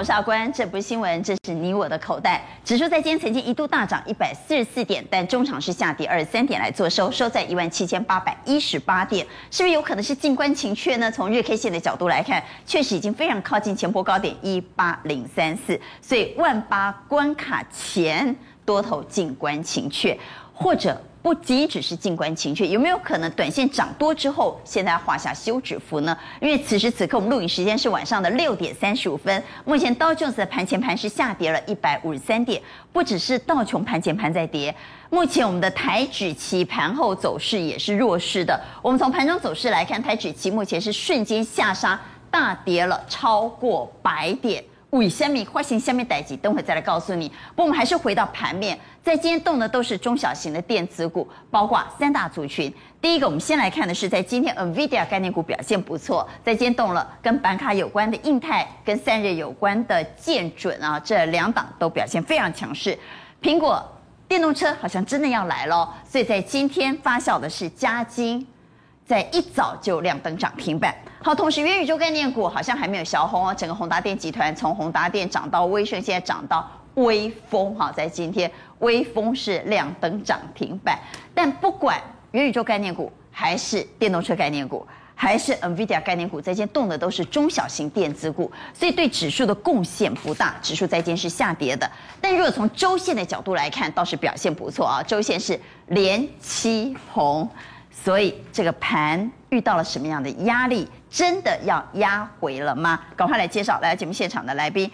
我是阿关，这不是新闻，这是你我的口袋。指数在今天曾经一度大涨一百四十四点，但中场是下跌二十三点来做收，收在一万七千八百一十八点，是不是有可能是静观情却呢？从日 K 线的角度来看，确实已经非常靠近前波高点一八零三四，所以万八关卡前多头静观情却，或者。不仅只是静观情却，有没有可能短线涨多之后，现在画下休止符呢？因为此时此刻我们录影时间是晚上的六点三十五分，目前道琼斯的盘前盘是下跌了一百五十三点，不只是道琼盘前盘在跌，目前我们的台指期盘后走势也是弱势的。我们从盘中走势来看，台指期目前是瞬间下杀，大跌了超过百点。为什么发生什么代志？等会再来告诉你。不我们还是回到盘面，在今天动的都是中小型的电子股，包括三大族群。第一个，我们先来看的是，在今天 NVIDIA 概念股表现不错，在今天动了跟板卡有关的印泰，跟散热有关的建准啊，这两档都表现非常强势。苹果电动车好像真的要来了，所以在今天发酵的是嘉晶。在一早就亮灯涨停板，好，同时元宇宙概念股好像还没有小红哦，整个宏达电集团从宏达电涨到威盛，现在涨到威风，哈，在今天威风是亮灯涨停板，但不管元宇宙概念股还是电动车概念股，还是 NVIDIA 概念股，在今天动的都是中小型电子股，所以对指数的贡献不大，指数在今是下跌的。但如果从周线的角度来看，倒是表现不错啊，周线是连七红。所以这个盘遇到了什么样的压力？真的要压回了吗？赶快来介绍来节目现场的来宾，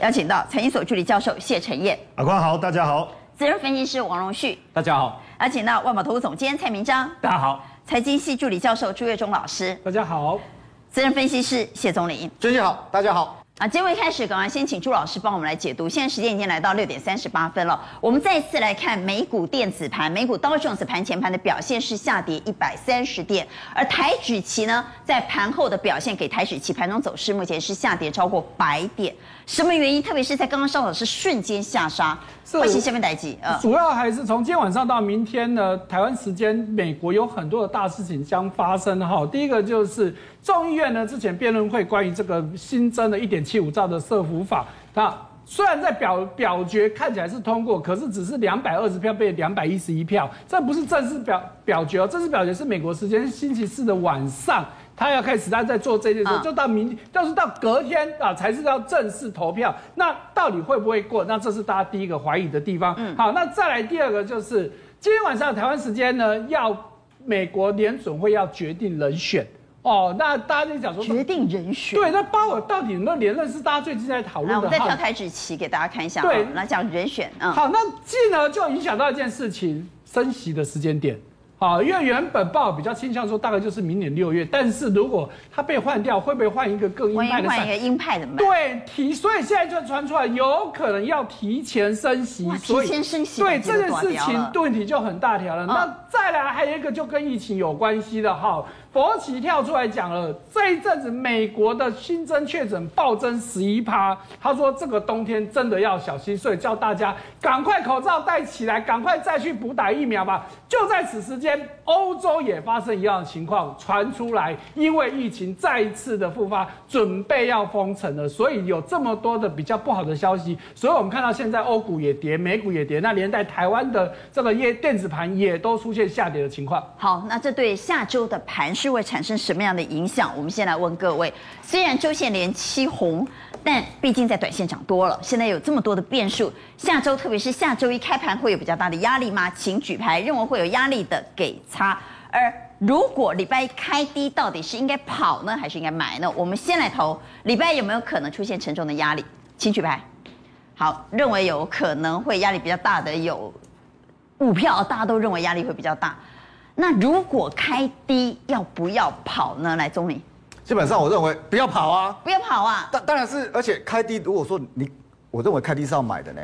邀请到财经所助理教授谢晨燕，阿光好，大家好；资深分析师王荣旭，大家好；邀请到万宝投资总监蔡明章，大家好；财经系助理教授朱月忠老师，大家好；资深分析师谢宗林，尊敬好，大家好。啊，节目一开始，赶快先请朱老师帮我们来解读。现在时间已经来到六点三十八分了，我们再次来看美股电子盘，美股道琼斯盘前盘的表现是下跌一百三十点，而台指期呢，在盘后的表现给台指期盘中走势目前是下跌超过百点，什么原因？特别是在刚刚上涨是瞬间下杀，为什么下面待机？呃，主要还是从今天晚上到明天呢，台湾时间，美国有很多的大事情将发生哈。第一个就是。众议院呢，之前辩论会关于这个新增的一点七五兆的社福法，那虽然在表表决看起来是通过，可是只是两百二十票被两百一十一票，这不是正式表表决哦，正式表决是美国时间星期四的晚上，他要开始他在做这件事，就到明，就是到隔天啊才是要正式投票，那到底会不会过？那这是大家第一个怀疑的地方。嗯，好，那再来第二个就是今天晚上台湾时间呢，要美国联准会要决定人选。哦，那大家就讲说决定人选，对，那鲍尔到底有没有连任是大家最近在讨论的。我们再跳台指期给大家看一下，对，来讲人选。嗯，好，那这呢就影响到一件事情，升息的时间点。好，因为原本报比较倾向说大概就是明年六月，但是如果他被换掉，会不会换一个更鹰派的？换一个鹰派的？对，提，所以现在就传出来有可能要提前升息。提前升息，对这件事情问题就很大条了。那再来还有一个就跟疫情有关系的哈。佛奇跳出来讲了，这一阵子美国的新增确诊暴增十一趴，他说这个冬天真的要小心，所以叫大家赶快口罩戴起来，赶快再去补打疫苗吧。就在此时间，欧洲也发生一样的情况传出来，因为疫情再一次的复发，准备要封城了，所以有这么多的比较不好的消息，所以我们看到现在欧股也跌，美股也跌，那连带台湾的这个业电子盘也都出现下跌的情况。好，那这对下周的盘。是会产生什么样的影响？我们先来问各位。虽然周线连七红，但毕竟在短线涨多了。现在有这么多的变数，下周特别是下周一开盘会有比较大的压力吗？请举牌，认为会有压力的给叉。而如果礼拜一开低，到底是应该跑呢，还是应该买呢？我们先来投礼拜有没有可能出现沉重的压力？请举牌。好，认为有可能会压力比较大的有五票，大家都认为压力会比较大。那如果开低要不要跑呢？来，宗理，基本上我认为不要跑啊，不要跑啊。当当然是，而且开低，如果说你，我认为开低是要买的呢，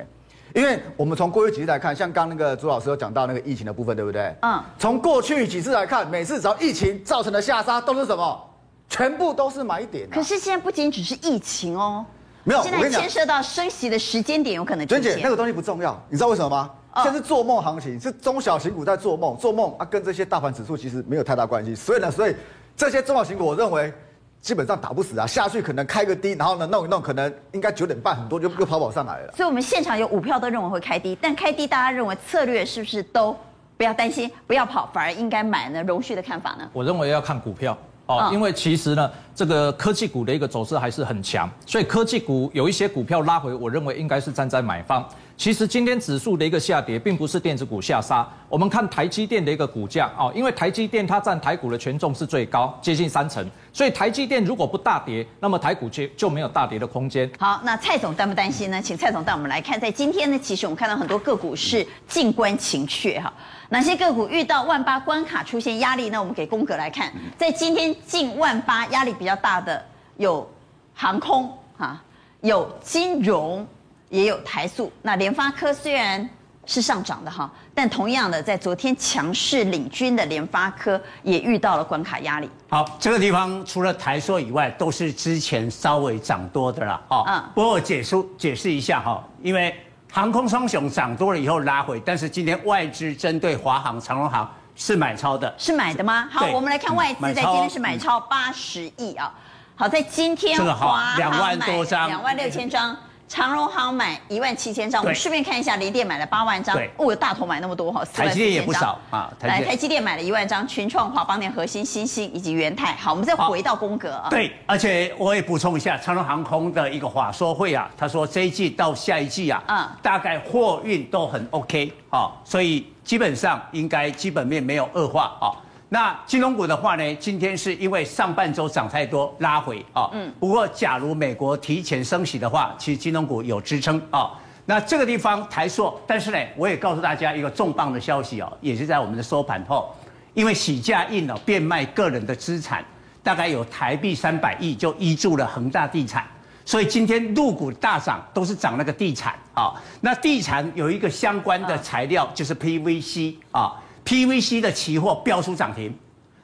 因为我们从过去几次来看，像刚那个朱老师有讲到那个疫情的部分，对不对？嗯。从过去几次来看，每次只要疫情造成的下杀都是什么？全部都是买点。可是现在不仅只是疫情哦，没有，现在牵涉到升息的时间点有可能。娟姐，那个东西不重要，你知道为什么吗？现在是做梦行情，是中小型股在做梦，做梦啊，跟这些大盘指数其实没有太大关系。所以呢，所以这些中小型股，我认为基本上打不死啊，下去可能开个低，然后呢弄一弄，可能应该九点半很多就又跑跑上来了。所以我们现场有五票都认为会开低，但开低大家认为策略是不是都不要担心，不要跑，反而应该买呢？荣旭的看法呢？我认为要看股票。哦，因为其实呢，这个科技股的一个走势还是很强，所以科技股有一些股票拉回，我认为应该是站在买方。其实今天指数的一个下跌，并不是电子股下杀。我们看台积电的一个股价哦，因为台积电它占台股的权重是最高，接近三成，所以台积电如果不大跌，那么台股就就没有大跌的空间。好，那蔡总担不担心呢？请蔡总带我们来看，在今天呢，其实我们看到很多个股是静观情却哈。哪些个股遇到万八关卡出现压力呢？我们给宫格来看，在今天近万八压力比较大的有航空哈，有金融，也有台塑。那联发科虽然是上涨的哈，但同样的在昨天强势领军的联发科也遇到了关卡压力。好，这个地方除了台塑以外，都是之前稍微涨多的了哦。嗯。不过我解释解释一下哈，因为。航空双雄涨多了以后拉回，但是今天外资针对华航、长荣航是买超的，是买的吗？好，我们来看外资在今天是买超八十亿啊。好，在今天这个好两万多张，两万六千张。长荣航买一万七千张，我们顺便看一下，联电买了八万张，哦，大头买那么多哈，台积电也不少啊。来，台积电买了一万张，群创、华邦电、核心、新兴以及元泰。好，我们再回到宫格啊。对，而且我也补充一下，长荣航空的一个话说会啊，他说这一季到下一季啊，嗯，大概货运都很 OK 啊，所以基本上应该基本面没有恶化啊。那金融股的话呢，今天是因为上半周涨太多拉回啊。嗯。不过，假如美国提前升息的话，其实金融股有支撑啊。那这个地方台硕，但是呢，我也告诉大家一个重磅的消息哦，也是在我们的收盘后，因为喜价印了变卖个人的资产，大概有台币三百亿，就依注了恒大地产，所以今天陆股大涨，都是涨那个地产啊。那地产有一个相关的材料，就是 PVC 啊。PVC 的期货飙出涨停，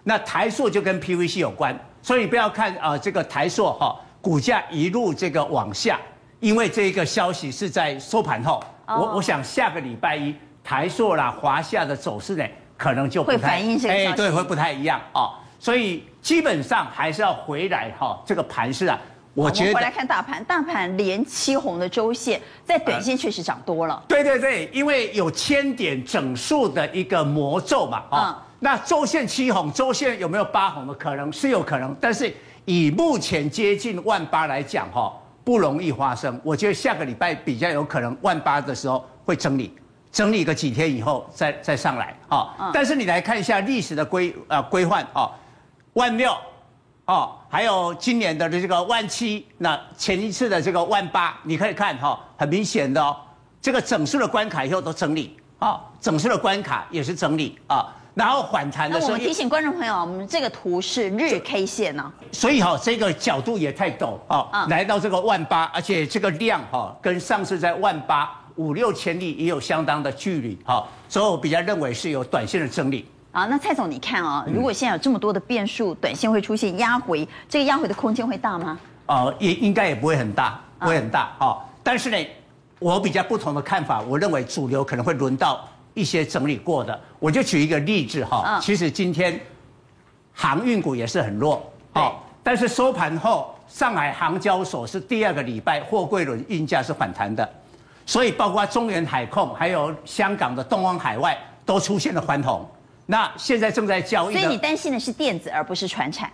那台塑就跟 PVC 有关，所以不要看啊、呃，这个台塑哈股价一路这个往下，因为这个消息是在收盘后，我、oh. 我想下个礼拜一台塑啦、华夏的走势呢，可能就不太会反映这个，哎，对，会不太一样哦，所以基本上还是要回来哈，这个盘势啊。我觉得回来看大盘，大盘连七红的周线，在短线确实涨多了。对对对，因为有千点整数的一个魔咒嘛，啊、嗯，那周线七红，周线有没有八红的可能？是有可能，但是以目前接近万八来讲，哈，不容易发生。我觉得下个礼拜比较有可能万八的时候会整理，整理个几天以后再再上来，啊、嗯，但是你来看一下历史的规啊规范啊，万六。哦，还有今年的这个万七，那前一次的这个万八，你可以看哈，很明显的哦，这个整数的关卡以后都整理啊，整数的关卡也是整理啊，然后反弹的时候。那我们提醒观众朋友，我们这个图是日 K 线呢，所以哈，这个角度也太陡啊，来到这个万八，而且这个量哈，跟上次在万八五六千亿也有相当的距离哈，所以我比较认为是有短线的整理。啊，那蔡总，你看啊、哦，如果现在有这么多的变数，短线会出现压回，这个压回的空间会大吗？呃，也应该也不会很大，不会很大啊、哦。但是呢，我比较不同的看法，我认为主流可能会轮到一些整理过的。我就举一个例子哈、哦，其实今天航运股也是很弱，哦，但是收盘后，上海航交所是第二个礼拜货柜轮运价是反弹的，所以包括中原海控，还有香港的东方海外都出现了翻红。那现在正在交易，所以你担心的是电子，而不是传产。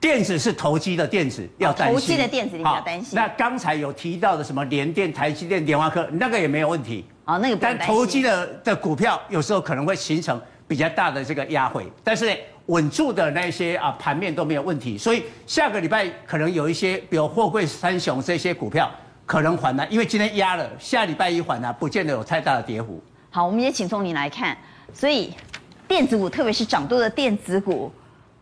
电子是投机的电子，要担心。投机的电子你比较担心。那刚才有提到的什么联电、台积电、联发科，那个也没有问题。哦，那个。但投机的的股票有时候可能会形成比较大的这个压回，但是呢，稳住的那些啊盘面都没有问题，所以下个礼拜可能有一些，比如货柜三雄这些股票可能反弹，因为今天压了，下礼拜一反弹不见得有太大的跌幅。好，我们也请从你来看，所以。电子股，特别是涨多的电子股，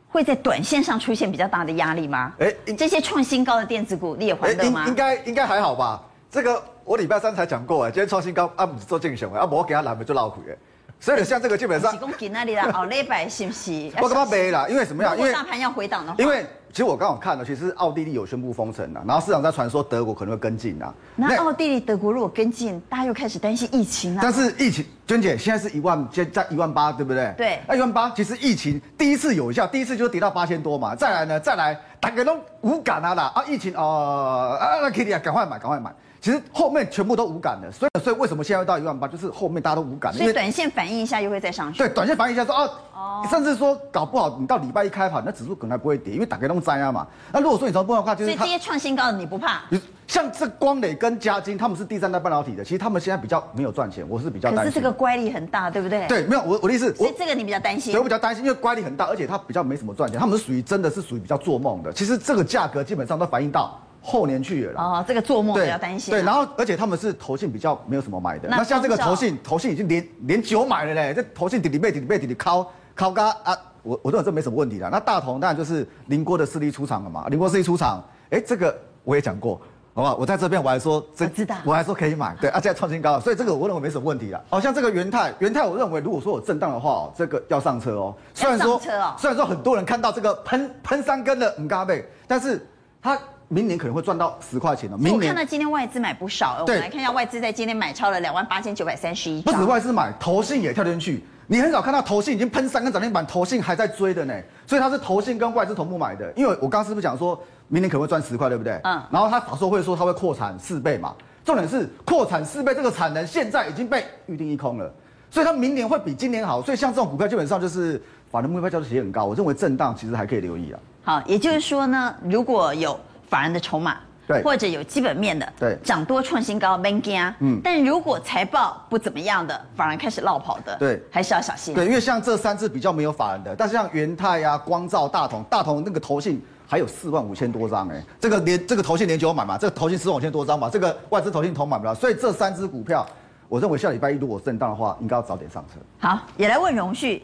会在短线上出现比较大的压力吗？哎，这些创新高的电子股，你也还得吗？应该应该还好吧。这个我礼拜三才讲过哎，今天创新高啊，不是做竞选啊，我给他拦不就老苦哎。所以像这个基本上。几公给那里啦好礼拜是不是？我干嘛背啦？因为什么样？因为大盘要回档的话。因为其实我刚好看了，其实奥地利有宣布封城了，然后市场在传说德国可能会跟进啊。那奥地利、德国如果跟进，大家又开始担心疫情了。但是疫情，娟姐现在是一万，现在一万八，对不对？对。那一万八，其实疫情第一次有效，第一次就跌到八千多嘛。再来呢，再来，大家都无感啊啦啊，疫情哦啊，那 Kitty 啊，赶快买，赶快买。其实后面全部都无感的，所以所以为什么现在会到一万八？就是后面大家都无感。所以短线反应一下又会再上去。对，短线反应一下说哦，哦甚至说搞不好你到礼拜一开盘，那指数可能还不会跌，因为大家都灾啊嘛。那如果说你从不的话，就是所以这些创新高的你不怕？像这光磊跟嘉金，他们是第三代半导体的，其实他们现在比较没有赚钱，我是比较担心。可是这个乖离很大，对不对？对，没有我我的意思，所以这个你比较担心。对，我比较担心，因为乖离很大，而且它比较没什么赚钱，他们是属于真的是属于比较做梦的。其实这个价格基本上都反映到。后年去了哦，这个做梦比较担心。对，然后而且他们是投信比较没有什么买的。那像这个投信，投信已经连连九买了嘞，这投信底底背底底背底底靠靠嘎啊，我我认为这没什么问题的。那大同当然就是宁波的势力出场了嘛，宁波势力出场，哎，这个我也讲过，好不好？我在这边我还说，我知道，我还说可以买，对，啊，现在创新高了，所以这个我认为没什么问题了。好像这个元泰，元泰我认为如果说有震荡的话哦，这个要上车哦。虽然说，虽然说很多人看到这个喷喷三根的五嘎贝，但是它。明年可能会赚到十块钱了。明年我看到今天外资买不少，我们来看一下外资在今天买超了两万八千九百三十一。不止外资买，投信也跳进去。你很少看到投信已经喷三根涨停板，投信还在追的呢。所以它是投信跟外资同步买的。因为我刚刚是不是讲说明年可能会赚十块，对不对？嗯。然后他法说会说他会扩产四倍嘛。重点是扩产四倍这个产能现在已经被预定一空了，所以它明年会比今年好。所以像这种股票基本上就是法人目标价值写很高，我认为震荡其实还可以留意啊。好，也就是说呢，如果有。法人的筹码，对，或者有基本面的，对，涨多创新高，没惊，嗯，但如果财报不怎么样的，反而开始落跑的，对，还是要小心。对，因为像这三只比较没有法人的，但是像元泰啊、光照、大同，大同那个投信还有四万五千多张，哎，这个连这个投信连九买嘛，这个投信四万五千多张嘛，这个外资投信同买不了，所以这三只股票，我认为下礼拜一如果震荡的话，应该要早点上车。好，也来问荣旭，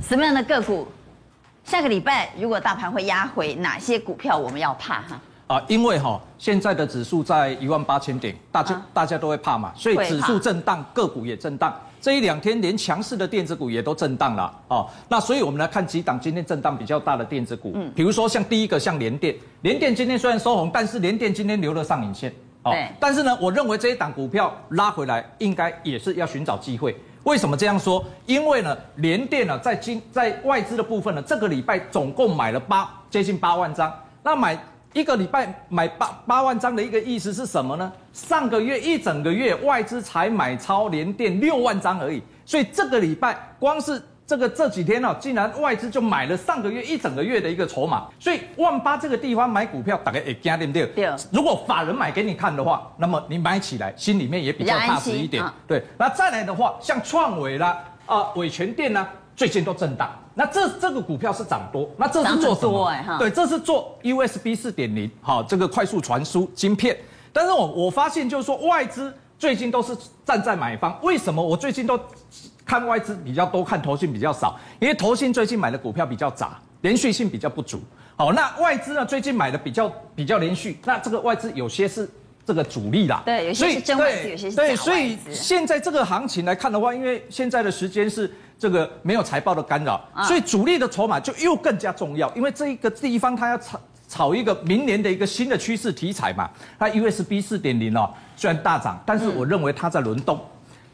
什么样的个股？下个礼拜如果大盘会压回，哪些股票我们要怕哈？啊，因为哈现在的指数在一万八千点，大家、啊、大家都会怕嘛，所以指数震荡，个股也震荡。这一两天连强势的电子股也都震荡了哦。那所以我们来看几档今天震荡比较大的电子股，嗯，比如说像第一个像联电，联电今天虽然收红，但是联电今天留了上影线，哦，对但是呢，我认为这一档股票拉回来应该也是要寻找机会。为什么这样说？因为呢，联电呢，在今在外资的部分呢，这个礼拜总共买了八接近八万张。那买一个礼拜买八八万张的一个意思是什么呢？上个月一整个月外资才买超联电六万张而已。所以这个礼拜光是这个这几天呢，竟然外资就买了上个月一整个月的一个筹码。所以万八这个地方买股票，大概也惊对不对？对。如果法人买给你看的话，那么你买起来心里面也比较踏实一点。啊、对。那再来的话，像创纬啦，啊伟全电呢，最近都震荡。那这这个股票是涨多，那这是做什么？欸、对，这是做 USB 四点零，好，这个快速传输晶片。但是我我发现就是说，外资最近都是站在买方。为什么我最近都看外资比较多，看投信比较少？因为投信最近买的股票比较杂，连续性比较不足。好，那外资呢最近买的比较比较连续，那这个外资有些是这个主力啦。对，有些是真外资，有些是。对，所以现在这个行情来看的话，因为现在的时间是。这个没有财报的干扰，所以主力的筹码就又更加重要。因为这一个地方它要炒炒一个明年的一个新的趋势题材嘛。它 USB 四点零哦，虽然大涨，但是我认为它在轮动。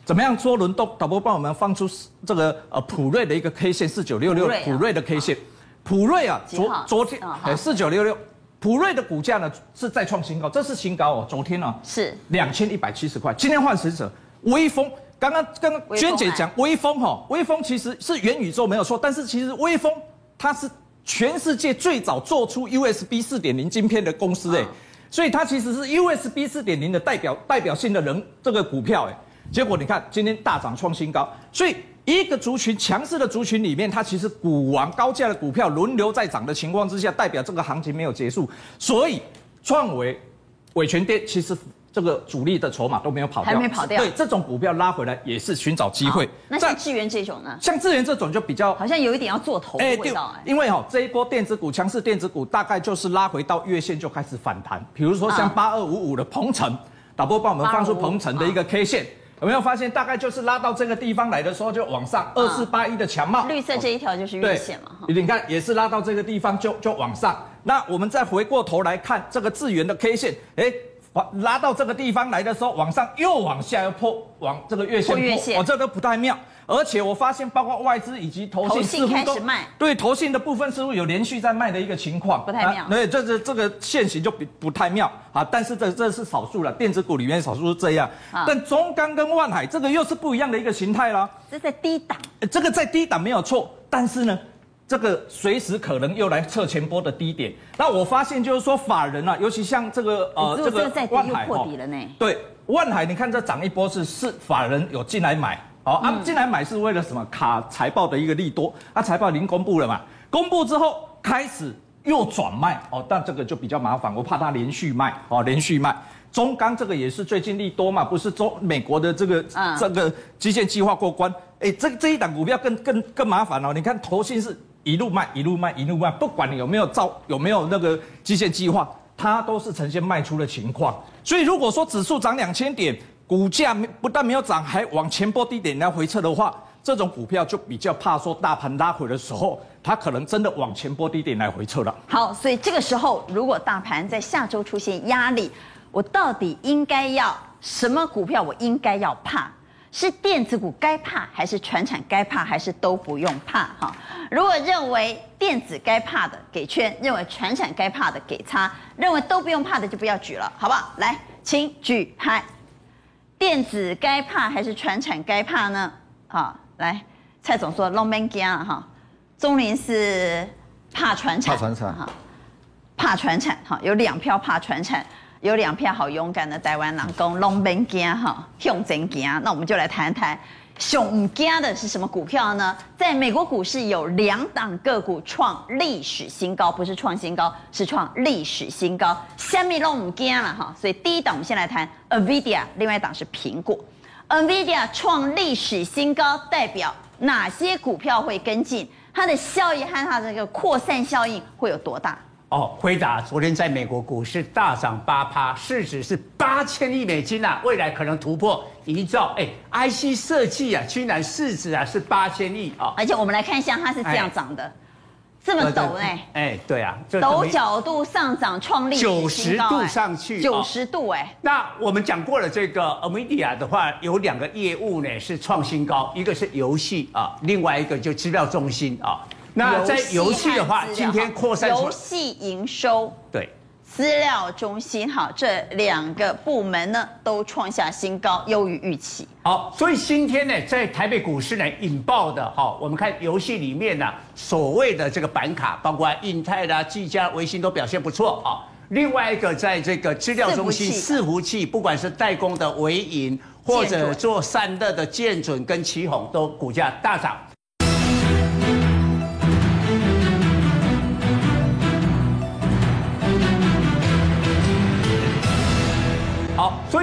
怎么样说轮动？导播帮我们放出这个呃普瑞的一个 K 线四九六六，普瑞的 K 线。普瑞啊，昨昨天哎四九六六，普瑞的股价呢是再创新高，这是新高哦。昨天呢是两千一百七十块，今天换谁者？微风。刚刚跟娟姐讲，微风哈，微风其实是元宇宙没有错，但是其实微风它是全世界最早做出 USB 四点零晶片的公司哎，所以它其实是 USB 四点零的代表代表性的人这个股票哎，结果你看今天大涨创新高，所以一个族群强势的族群里面，它其实股王高价的股票轮流在涨的情况之下，代表这个行情没有结束，所以创维、伟诠电其实。这个主力的筹码都没有跑掉，还没跑掉。对，这种股票拉回来也是寻找机会。那像智源这种呢？像智源这种就比较好像有一点要做头的味道哎。因为哈、哦，这一波电子股强势电子股大概就是拉回到月线就开始反弹。比如说像八二五五的鹏程，导播帮我们放出鹏程的一个 K 线，有没有发现大概就是拉到这个地方来的时候就往上二四八一的强茂，绿色这一条就是月线嘛。哈你看也是拉到这个地方就就往上。那我们再回过头来看这个智源的 K 线，哎，拉到这个地方来的时候，往上又往下又破，往这个月线破，月线哦，这都不太妙。而且我发现，包括外资以及投信似乎都对投信的部分似乎有连续在卖的一个情况，不太妙。对，这这这个线型就不不太妙啊。但是这这是少数了，电子股里面少数是这样。但中钢跟万海这个又是不一样的一个形态啦。这在低档，这个在低档没有错，但是呢，这个随时可能又来测前波的低点。那我发现就是说，法人啊，尤其像这个呃这个万海破底了呢。对，万海你看这涨一波是是法人有进来买。好，啊，进来买是为了什么？卡财报的一个利多，啊，财报已经公布了嘛，公布之后开始又转卖，哦，但这个就比较麻烦，我怕它连续卖，哦，连续卖。中钢这个也是最近利多嘛，不是中美国的这个这个基建计划过关，哎，这这一档股票更更更麻烦哦，你看投信是一路卖一路卖一路卖，不管你有没有造有没有那个基建计划，它都是呈现卖出的情况。所以如果说指数涨两千点。股价不但没有涨，还往前波低点来回撤的话，这种股票就比较怕说大盘拉回的时候，它可能真的往前波低点来回撤了。好，所以这个时候如果大盘在下周出现压力，我到底应该要什么股票？我应该要怕？是电子股该怕，还是船产该怕，还是都不用怕？哈，如果认为电子该怕的给圈，认为船产该怕的给叉，认为都不用怕的就不要举了，好不好？来，请举牌。电子该怕还是船产该怕呢？好，来，蔡总说 long man 哈，钟林是怕船产，怕船产哈，怕船产哈，有两票怕船产，有两票好勇敢的台湾人讲 long man 哈，向前行，那我们就来谈谈。熊惊的是什么股票呢？在美国股市有两档个股创历史新高，不是创新高，是创历史新高。虾米都唔惊了哈，所以第一档我们先来谈 NVIDIA，另外一档是苹果。NVIDIA 创历史新高，代表哪些股票会跟进？它的效益和它的这个扩散效应会有多大？哦，辉达昨天在美国股市大涨八趴，市值是八千亿美金啊，未来可能突破一兆。哎，IC 设计啊，居然市值啊是八千亿啊！而且我们来看一下，它是这样涨的，这么陡呢？哎，对啊，陡角度上涨，创历史九十度上去，九十度哎。那我们讲过了，这个 NVIDIA 的话有两个业务呢是创新高，一个是游戏啊，另外一个就资料中心啊。那在游戏的话，今天扩散出游戏营收对资料中心哈，这两个部门呢都创下新高，优于预期。好，所以今天呢，在台北股市呢引爆的哈，我们看游戏里面呢，所谓的这个板卡，包括印泰啦、技嘉、微星都表现不错啊。另外一个，在这个资料中心伺服器，不管是代工的微银，或者做散热的建准跟奇宏，都股价大涨。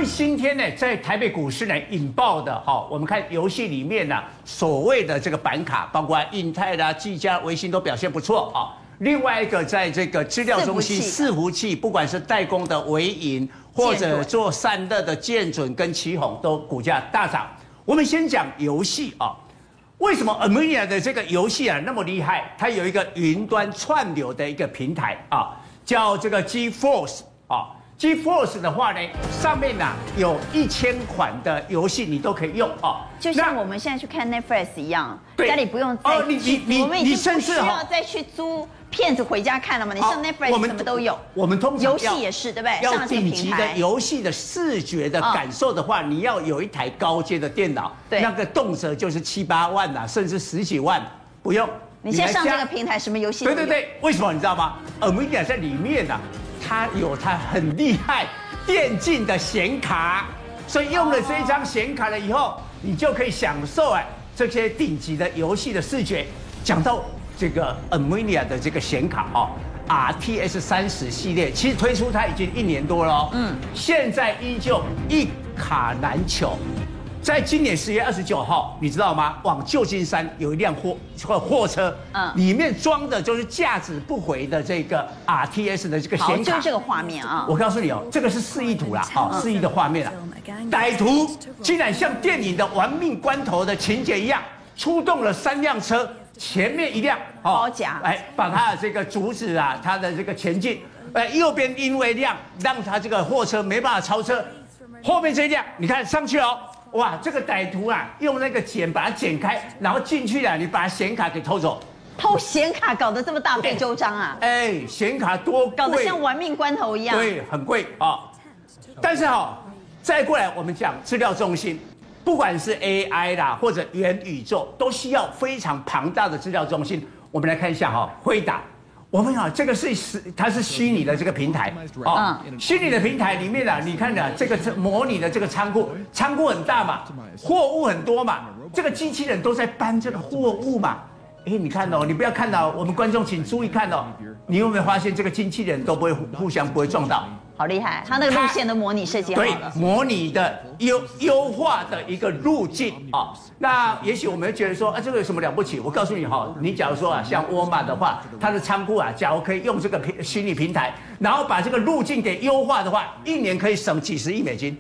今天呢，在台北股市呢引爆的哈，我们看游戏里面呢，所谓的这个板卡，包括印泰啦、技嘉、微星都表现不错啊。另外一个，在这个资料中心伺服器，不管是代工的微银，或者做散热的建准跟奇宏，都股价大涨。我们先讲游戏啊，为什么 NVIDIA 的这个游戏啊那么厉害？它有一个云端串流的一个平台啊，叫这个 GeForce 啊。GeForce 的话呢，上面呢、啊、有一千款的游戏你都可以用哦，就像我们现在去看 Netflix 一样，家里不用再去，哦、你你你我们已经不需要再去租片子回家看了嘛？你上 Netflix 什么都有。我们通常游戏也是对不对？要顶级的游戏的视觉的感受的话，你要有一台高阶的电脑，对，那个动辄就是七八万呐、啊，甚至十几万，不用。你先上这个平台，什么游戏？对对对，为什么你知道吗？NVIDIA 在里面呢、啊。它有它很厉害电竞的显卡，所以用了这一张显卡了以后，你就可以享受哎这些顶级的游戏的视觉。讲到这个 NVIDIA 的这个显卡哦，RTX 三十系列，其实推出它已经一年多了，嗯，现在依旧一卡难求。在今年十月二十九号，你知道吗？往旧金山有一辆货货货车，嗯，里面装的就是价值不回的这个 RTS 的这个显卡。好，就这个画面啊！我告诉你哦，这个是示意图啦，啊，示意的画面啊。歹徒竟然像电影的玩命关头的情节一样，出动了三辆车，前面一辆包夹，哎，把他的这个阻止啊，他的这个前进。哎，右边因为亮，让他这个货车没办法超车。后面这一辆，你看上去哦，哇，这个歹徒啊，用那个剪把它剪开，然后进去了，你把显卡给偷走。偷显卡搞得这么大费周章啊？哎，显卡多贵，搞得像玩命关头一样。对，很贵啊、哦。但是哈、哦，再过来我们讲资料中心。不管是 AI 啦，或者元宇宙，都需要非常庞大的资料中心。我们来看一下哈，辉达，我们啊，这个是是它是虚拟的这个平台啊，虚拟的平台里面啊，你看的这个模拟的这个仓库，仓库很大嘛，货物很多嘛，这个机器人都在搬这个货物嘛。哎，你看哦，你不要看到，我们观众请注意看哦，你有没有发现这个机器人都不会互相不会撞到？好厉害，它那个路线的模拟设计好了，对，模拟的优优化的一个路径啊。那也许我们觉得说，啊，这个有什么了不起？我告诉你哈，你假如说啊，像沃尔玛的话，它的仓库啊，假如可以用这个平虚拟平台，然后把这个路径给优化的话，一年可以省几十亿美金。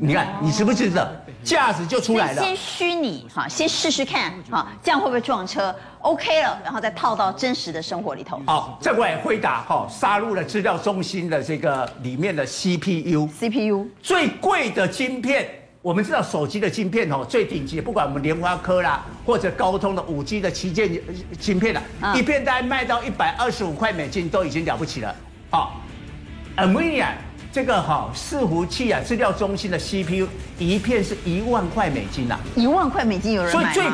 你看，你值不知道？价值就出来了。先虚拟哈，先试试看哈，这样会不会撞车？OK 了，然后再套到真实的生活里头。好，这位回答哈杀入了资料中心的这个里面的 CPU。CPU 最贵的晶片，我们知道手机的晶片哦，最顶级，不管我们联发科啦，或者高通的五 G 的旗舰晶片啦，嗯、一片大概卖到一百二十五块美金都已经了不起了。好，NVIDIA。这个哈伺服器啊，资料中心的 CPU 一片是一万块美金呐、啊，一万块美金有人买吗？所以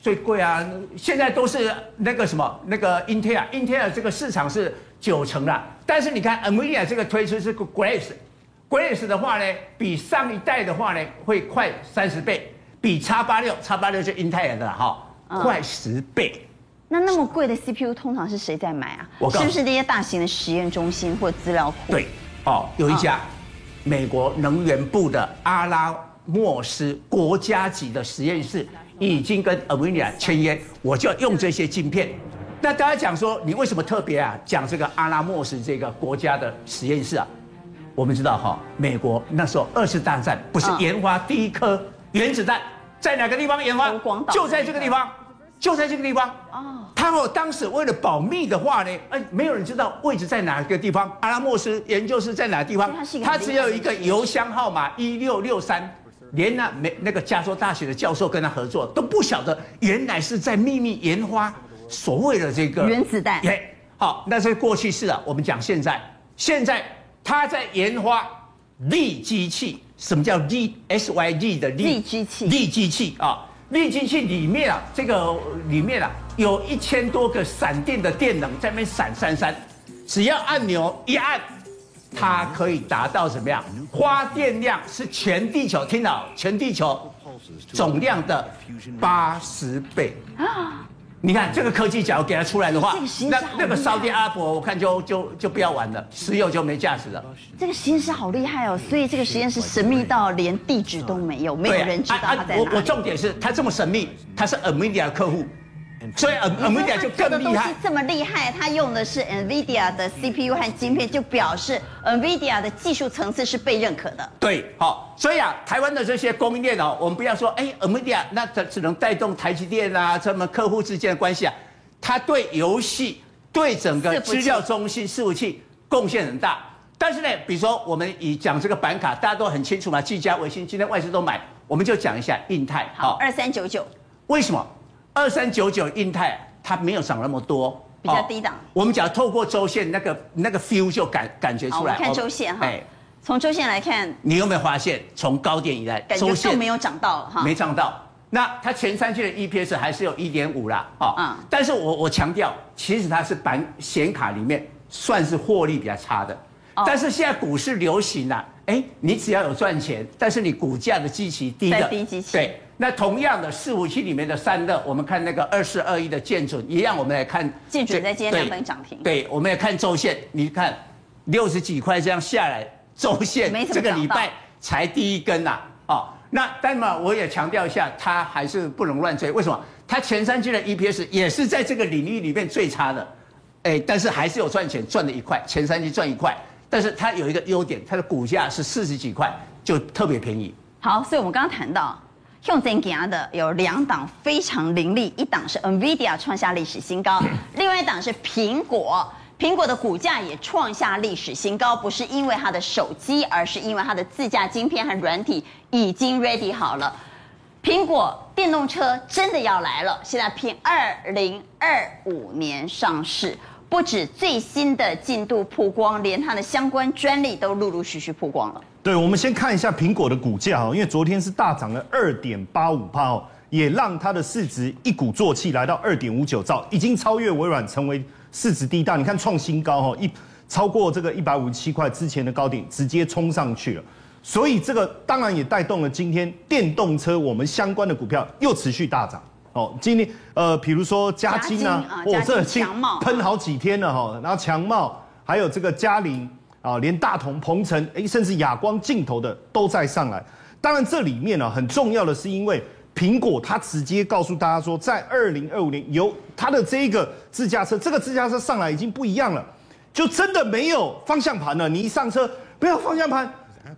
最最贵啊，现在都是那个什么那个 Intel，Intel 这个市场是九成了。但是你看 NVIDIA 这个推出是个 Grace，Grace 的话呢，比上一代的话呢会快三十倍，比 X 八六 X 八六就 Intel 的哈，快十倍。那那么贵的 CPU 通常是谁在买啊？是不是那些大型的实验中心或资料库？对。哦，有一家美国能源部的阿拉莫斯国家级的实验室已经跟 NVIDIA 签约，我就要用这些晶片。那大家讲说，你为什么特别啊讲这个阿拉莫斯这个国家的实验室啊？我们知道哈，美国那时候二次大战不是研发第一颗原子弹在哪个地方研发？就在这个地方。就在这个地方哦，他哦当时为了保密的话呢，哎，没有人知道位置在哪个地方。阿拉莫斯研究室在哪个地方？他只有一个邮箱号码一六六三，连那没那个加州大学的教授跟他合作都不晓得，原来是在秘密研发所谓的这个原子弹。耶，好，那是过去式了。我们讲现在，现在他在研发力机器。什么叫力？S Y D 的力机器，力机器啊。力机器里面啊，这个里面啊，有一千多个闪电的电能在那边闪闪闪，只要按钮一按，它可以达到什么样？发电量是全地球，听到？全地球总量的八十倍啊！你看这个科技，假如给它出来的话，那那个烧电阿拉伯，我看就就就不要玩了，石油就没价值了。这个实验室好厉害哦，所以这个实验室神秘到连地址都没有，没有人知道它在哪里。我我重点是它这么神秘，它是 AMIDIA 客户。所以 NVIDIA 就更厉害，这么厉害，它用的是 NVIDIA 的 CPU 和晶片，就表示 NVIDIA 的技术层次是被认可的。对，好，所以啊，台湾的这些供应链哦，我们不要说，哎，NVIDIA 那它只能带动台积电啊，这么客户之间的关系啊，它对游戏、对整个资料中心伺服器贡献很大。但是呢，比如说我们以讲这个板卡，大家都很清楚嘛，技嘉、微星今天外资都买，我们就讲一下印泰。好，二三九九，为什么？二三九九印泰它没有涨那么多，比较低档。我们只要透过周线那个那个 feel 就感感觉出来。看周线哈，从周线来看，你有没有发现从高点以来，周线没有涨到哈？没涨到。那它前三季的 EPS 还是有一点五啦，哦，嗯。但是我我强调，其实它是板显卡里面算是获利比较差的。但是现在股市流行了，哎，你只要有赚钱，但是你股价的基期低的，低基期，对。那同样的四五七里面的散热，我们看那个二四二一的建准一样，我们来看建准在今天两分涨停。对，我们来看周线，你看六十几块这样下来，周线这个礼拜才第一根呐、啊。哦，那但嘛，我也强调一下，它还是不能乱追。为什么？它前三季的 EPS 也是在这个领域里面最差的，哎，但是还是有赚钱，赚了一块，前三季赚一块。但是它有一个优点，它的股价是四十几块，就特别便宜。好，所以我们刚刚谈到。用真行的有两档非常凌厉，一档是 NVIDIA 创下历史新高，另外一档是苹果。苹果的股价也创下历史新高，不是因为它的手机，而是因为它的自驾晶片和软体已经 ready 好了。苹果电动车真的要来了，现在拼二零二五年上市。不止最新的进度曝光，连它的相关专利都陆陆续续曝光了。对，我们先看一下苹果的股价哈，因为昨天是大涨了二点八五帕哦，也让它的市值一鼓作气来到二点五九兆，已经超越微软，成为市值第一大。你看创新高哈，一超过这个一百五十七块之前的高点，直接冲上去了。所以这个当然也带动了今天电动车我们相关的股票又持续大涨。哦，今天呃，比如说嘉金啊，哦，这 喷好几天了哈，然后强茂，还有这个嘉陵啊，连大同、鹏城，哎，甚至亚光镜头的都在上来。当然这里面呢，很重要的是因为苹果它直接告诉大家说，在二零二五年由它的这一个自驾车，这个自驾车上来已经不一样了，就真的没有方向盘了。你一上车，没有方向盘，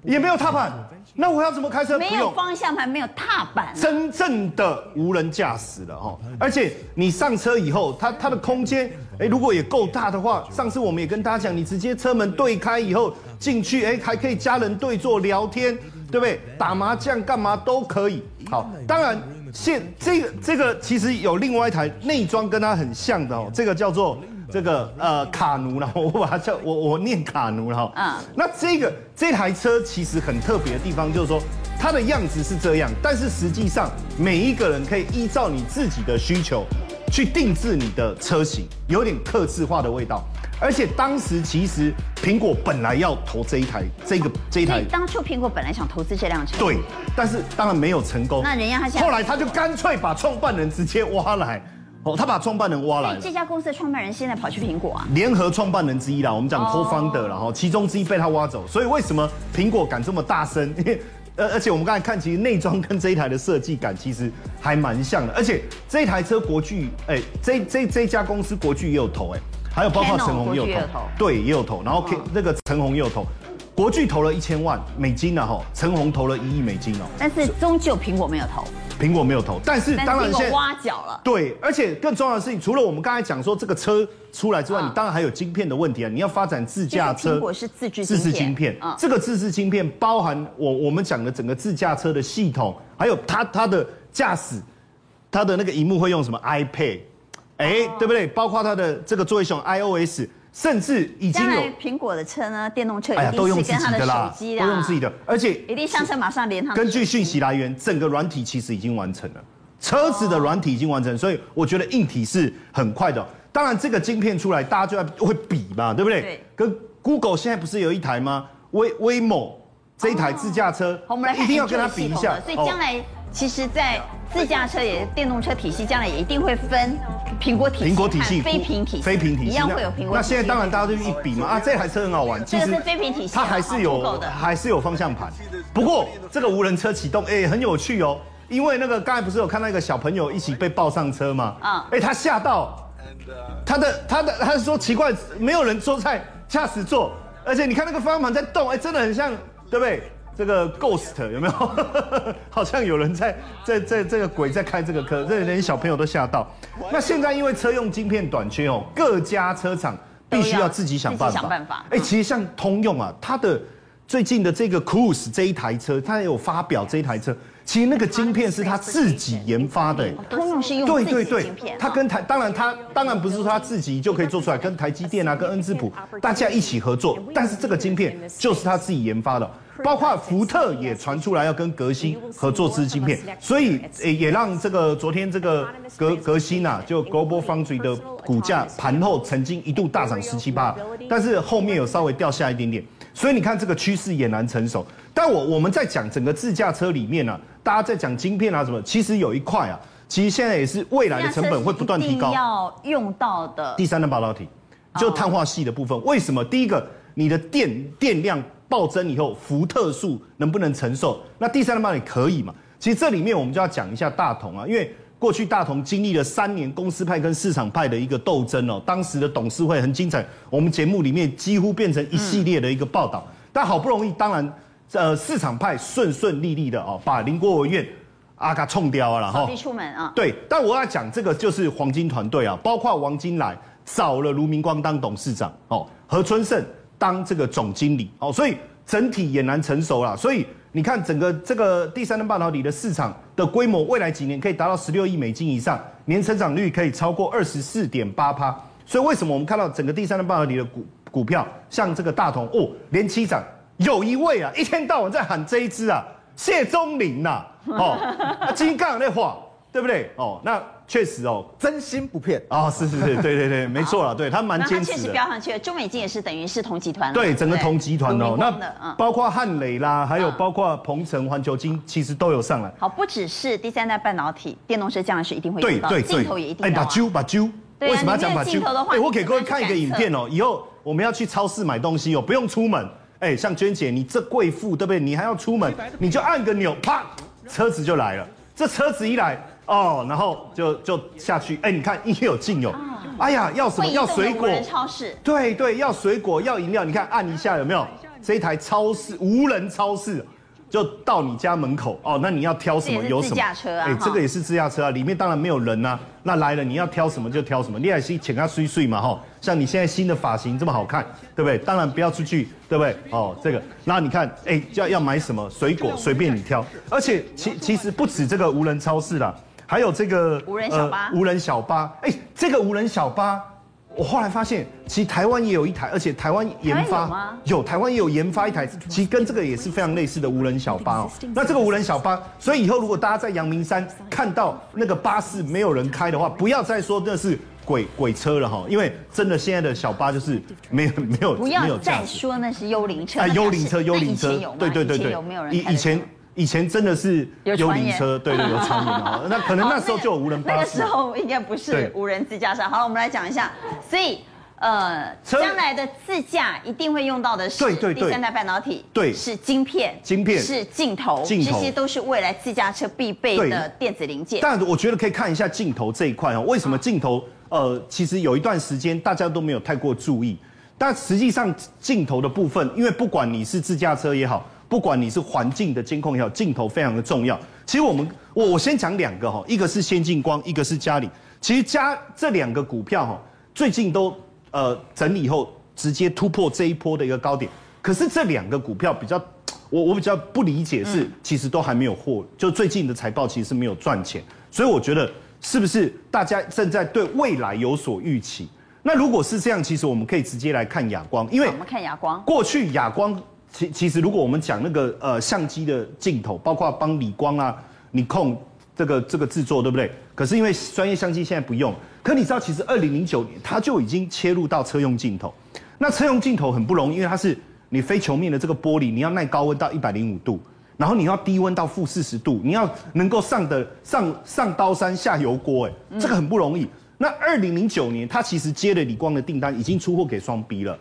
也没有踏板。那我要怎么开车？没有方向盘，没有踏板，真正的无人驾驶了哈！而且你上车以后，它它的空间，哎，如果也够大的话，上次我们也跟大家讲，你直接车门对开以后进去，哎，还可以家人对坐聊天，对不对？打麻将干嘛都可以。好，当然现这个这个其实有另外一台内装跟它很像的哦，这个叫做。这个呃卡奴，然 后我把它叫我我念卡奴，然后嗯，那这个这台车其实很特别的地方就是说，它的样子是这样，但是实际上每一个人可以依照你自己的需求去定制你的车型，有点客制化的味道。而且当时其实苹果本来要投这一台这个这一台，当初苹果本来想投资这辆车，对，但是当然没有成功。那人家他后来他就干脆把创办人直接挖来。哦，他把创办人挖来了。这家公司的创办人现在跑去苹果啊？联合创办人之一啦，我们讲 co-founder 然后其中之一被他挖走，所以为什么苹果敢这么大声？因为呃，而且我们刚才看，其实内装跟这一台的设计感其实还蛮像的，而且这一台车国巨，哎，这这这家公司国巨也有投，哎，还有包括陈红也有投，对，也有投，然后 K 那个陈红也有投。国巨投了一千万美金呢，吼，陈红投了一亿美金哦。但是终究苹果没有投，苹果没有投，但是当然现在挖角了。对，而且更重要的事情，除了我们刚才讲说这个车出来之外，你当然还有晶片的问题啊。你要发展自驾车，苹果是自制自制晶片，这个自制晶片包含我我们讲的整个自驾车的系统，还有它它的驾驶，它的那个荧幕会用什么 iPad，哎，对不对？包括它的这个作业系统 iOS。甚至已经有苹果的车呢，电动车哎呀，都用自己的啦，都用自己的，而且一定上车马上连上。根据讯息来源，整个软体其实已经完成了，车子的软体已经完成，所以我觉得硬体是很快的。当然，这个晶片出来，大家就要会比嘛，对不对？对。跟 Google 现在不是有一台吗？威威某这一台自驾车，我们来一定要跟它比一下。所以将来。其实，在自驾车也电动车体系，将来也一定会分苹果体系、苹果体系、非屏体系、非屏体系一样会有苹果。那现在当然大家就一比嘛，啊，这台车很好玩，其实是非屏体系，它还是有还是有方向盘。不过这个无人车启动，哎，很有趣哦，因为那个刚才不是有看到一个小朋友一起被抱上车嘛？啊，哎，他吓到，他的他的他是说奇怪，没有人坐在驾驶座，而且你看那个方向盘在动，哎，真的很像，对不对？这个 Ghost 有没有？好像有人在在在这个鬼在开这个车，这连小朋友都吓到。那现在因为车用晶片短缺哦，各家车厂必须要自己想办法。想办法。哎，其实像通用啊，它的最近的这个 Cruise 这一台车，它也有发表这一台车，其实那个晶片是它自己研发的。通用是用对对对，它跟台当然它当然不是说它自己就可以做出来，跟台积电啊跟恩智浦大家一起合作，但是这个晶片就是它自己研发的。包括福特也传出来要跟革新合作制晶片，所以也也让这个昨天这个革革新啊，就 Global Foundry 的股价盘后曾经一度大涨十七趴，但是后面有稍微掉下一点点，所以你看这个趋势俨然成熟。但我我们在讲整个自驾车里面呢、啊，大家在讲晶片啊什么，其实有一块啊，其实现在也是未来的成本会不断提高，要用到的第三代半导体，就碳化系的部分。为什么？第一个，你的电电量。暴增以后，福特数能不能承受？那第三代半导体可以嘛？其实这里面我们就要讲一下大同啊，因为过去大同经历了三年公司派跟市场派的一个斗争哦，当时的董事会很精彩，我们节目里面几乎变成一系列的一个报道。但好不容易，当然，呃，市场派顺顺利利的哦，把林国文院阿嘎冲掉了哈。出门啊。对，但我要讲这个就是黄金团队啊，包括王金来找了卢明光当董事长哦，何春盛当这个总经理哦，所以整体俨然成熟了。所以你看整个这个第三代半导体的市场的规模，未来几年可以达到十六亿美金以上，年成长率可以超过二十四点八趴。所以为什么我们看到整个第三代半导体的股股票，像这个大同哦，连七涨，有一位啊，一天到晚在喊这一支啊，谢宗麟呐，哦，金刚那话，对不对？哦，那确实哦，真心不骗哦，是是是，对对对，没错了，对他蛮坚持的。确实飙上去了，中美金也是等于是同集团，对，整个同集团哦，那包括汉磊啦，还有包括鹏程、环球金，其实都有上来。好，不只是第三代半导体，电动车将来是一定会用到，镜头也一定要。哎，把揪把揪。为什么要讲把镜头的话？哎，我给各位看一个影片哦。以后我们要去超市买东西哦，不用出门。哎，像娟姐，你这贵妇对不对？你还要出门，你就按个钮，啪，车子就来了。这车子一来哦，然后就就下去。哎，你看，应有尽有。哎呀，要什么？要水果。超市。对对，要水果，要饮料。你看，按一下有没有？这一台超市无人超市。就到你家门口哦，那你要挑什么？有什么？哎、欸，这个也是自驾车啊，里面当然没有人啊。那来了你要挑什么就挑什么，你还是请他睡睡嘛哈。像你现在新的发型这么好看，对不对？当然不要出去，对不对？哦，这个，那你看，哎、欸，要要买什么水果随便你挑。而且其其实不止这个无人超市啦，还有这个无人小巴。呃、无人小巴，哎、欸，这个无人小巴。我后来发现，其实台湾也有一台，而且台湾研发有台湾也有研发一台，其实跟这个也是非常类似的无人小巴哦。那这个无人小巴，所以以后如果大家在阳明山看到那个巴士没有人开的话，不要再说那是鬼鬼车了哈，因为真的现在的小巴就是没有没有 没有。不要再说那是幽灵车。啊，幽灵车，幽灵车，对对对对。以以前。以前真的是幽灵车，对对，有传言啊。那可能那时候就有无人巴士。那个时候应该不是无人自驾车。好了，我们来讲一下。所以，呃，将来的自驾一定会用到的是第三代半导体，对，是晶片，晶片是镜头，镜头这些都是未来自驾车必备的电子零件。但我觉得可以看一下镜头这一块哦。为什么镜头？呃，其实有一段时间大家都没有太过注意，但实际上镜头的部分，因为不管你是自驾车也好。不管你是环境的监控也好，镜头非常的重要。其实我们我我先讲两个哈，一个是先进光，一个是嘉里。其实嘉这两个股票哈，最近都呃整理以后直接突破这一波的一个高点。可是这两个股票比较我我比较不理解是，其实都还没有获，就最近的财报其实是没有赚钱。所以我觉得是不是大家正在对未来有所预期？那如果是这样，其实我们可以直接来看亚光，因为我们看亚光过去亚光。其其实，如果我们讲那个呃相机的镜头，包括帮理光啊、你控这个这个制作，对不对？可是因为专业相机现在不用，可你知道，其实二零零九年它就已经切入到车用镜头。那车用镜头很不容易，因为它是你非球面的这个玻璃，你要耐高温到一百零五度，然后你要低温到负四十度，你要能够上的上上刀山下油锅，哎，这个很不容易。那二零零九年，它其实接了理光的订单，已经出货给双 B 了。